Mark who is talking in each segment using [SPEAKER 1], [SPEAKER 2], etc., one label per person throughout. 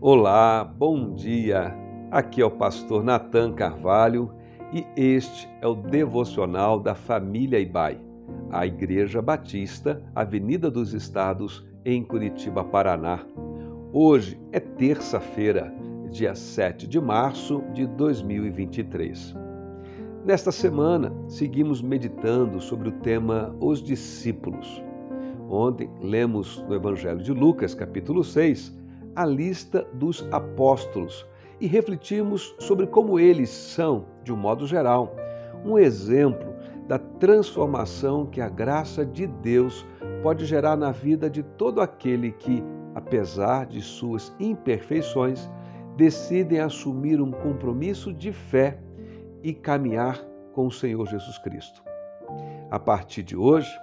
[SPEAKER 1] Olá, bom dia. Aqui é o pastor Nathan Carvalho e este é o devocional da família Ibai, a Igreja Batista, Avenida dos Estados, em Curitiba, Paraná. Hoje é terça-feira, dia 7 de março de 2023. Nesta semana, seguimos meditando sobre o tema Os Discípulos. Ontem lemos no Evangelho de Lucas, capítulo 6, a lista dos apóstolos e refletimos sobre como eles são, de um modo geral, um exemplo da transformação que a graça de Deus pode gerar na vida de todo aquele que, apesar de suas imperfeições, decidem assumir um compromisso de fé e caminhar com o Senhor Jesus Cristo. A partir de hoje,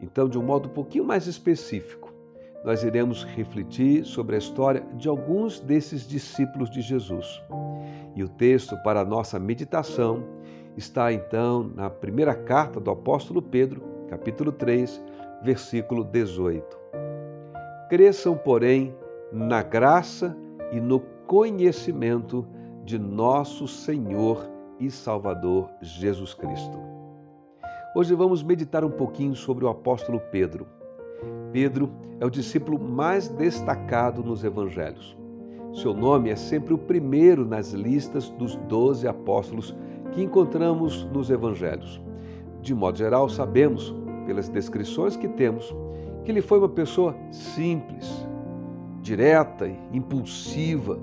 [SPEAKER 1] então, de um modo um pouquinho mais específico, nós iremos refletir sobre a história de alguns desses discípulos de Jesus. E o texto para a nossa meditação está então na primeira carta do apóstolo Pedro, capítulo 3, versículo 18. Cresçam, porém, na graça e no conhecimento de nosso Senhor e Salvador Jesus Cristo. Hoje vamos meditar um pouquinho sobre o apóstolo Pedro. Pedro é o discípulo mais destacado nos evangelhos. Seu nome é sempre o primeiro nas listas dos doze apóstolos que encontramos nos evangelhos. De modo geral, sabemos, pelas descrições que temos, que ele foi uma pessoa simples, direta e impulsiva,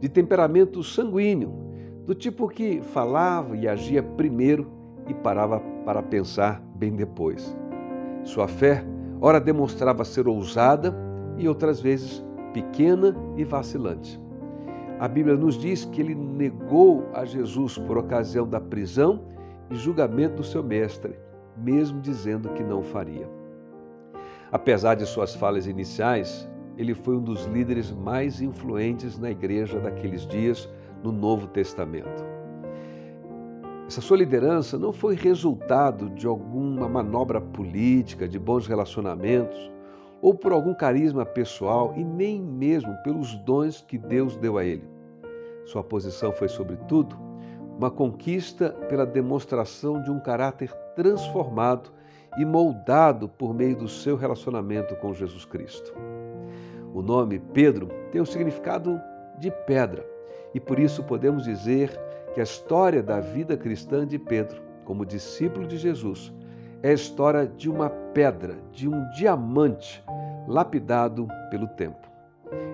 [SPEAKER 1] de temperamento sanguíneo, do tipo que falava e agia primeiro e parava para pensar bem depois. Sua fé Ora demonstrava ser ousada e outras vezes pequena e vacilante. A Bíblia nos diz que ele negou a Jesus por ocasião da prisão e julgamento do seu mestre, mesmo dizendo que não faria. Apesar de suas falhas iniciais, ele foi um dos líderes mais influentes na igreja daqueles dias no Novo Testamento. Essa sua liderança não foi resultado de alguma manobra política, de bons relacionamentos, ou por algum carisma pessoal e nem mesmo pelos dons que Deus deu a ele. Sua posição foi, sobretudo, uma conquista pela demonstração de um caráter transformado e moldado por meio do seu relacionamento com Jesus Cristo. O nome Pedro tem o significado de pedra e por isso podemos dizer que a história da vida cristã de Pedro, como discípulo de Jesus, é a história de uma pedra, de um diamante lapidado pelo tempo.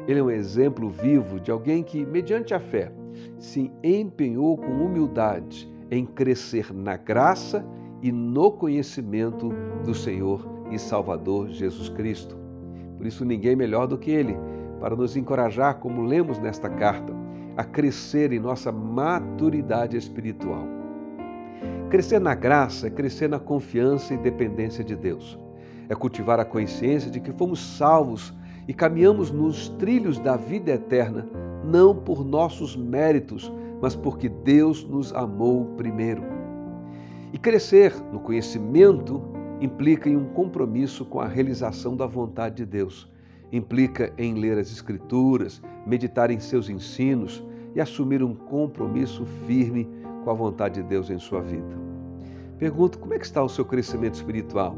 [SPEAKER 1] Ele é um exemplo vivo de alguém que, mediante a fé, se empenhou com humildade em crescer na graça e no conhecimento do Senhor e Salvador Jesus Cristo. Por isso, ninguém melhor do que ele para nos encorajar, como lemos nesta carta, a crescer em nossa maturidade espiritual. Crescer na graça é crescer na confiança e dependência de Deus. É cultivar a consciência de que fomos salvos e caminhamos nos trilhos da vida eterna, não por nossos méritos, mas porque Deus nos amou primeiro. E crescer no conhecimento implica em um compromisso com a realização da vontade de Deus implica em ler as Escrituras, meditar em seus ensinos e assumir um compromisso firme com a vontade de Deus em sua vida. Pergunto como é que está o seu crescimento espiritual?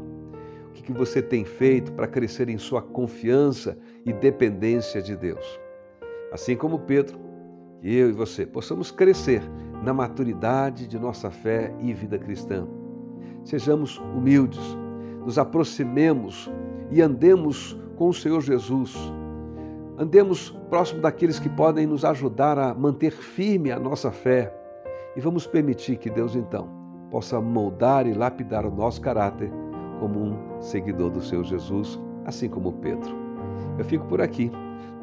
[SPEAKER 1] O que você tem feito para crescer em sua confiança e dependência de Deus? Assim como Pedro, que eu e você possamos crescer na maturidade de nossa fé e vida cristã. Sejamos humildes, nos aproximemos e andemos com o Senhor Jesus. Andemos próximo daqueles que podem nos ajudar a manter firme a nossa fé e vamos permitir que Deus então possa moldar e lapidar o nosso caráter como um seguidor do Senhor Jesus, assim como Pedro. Eu fico por aqui.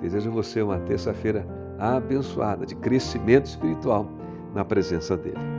[SPEAKER 1] Desejo a você uma terça-feira abençoada de crescimento espiritual na presença dele.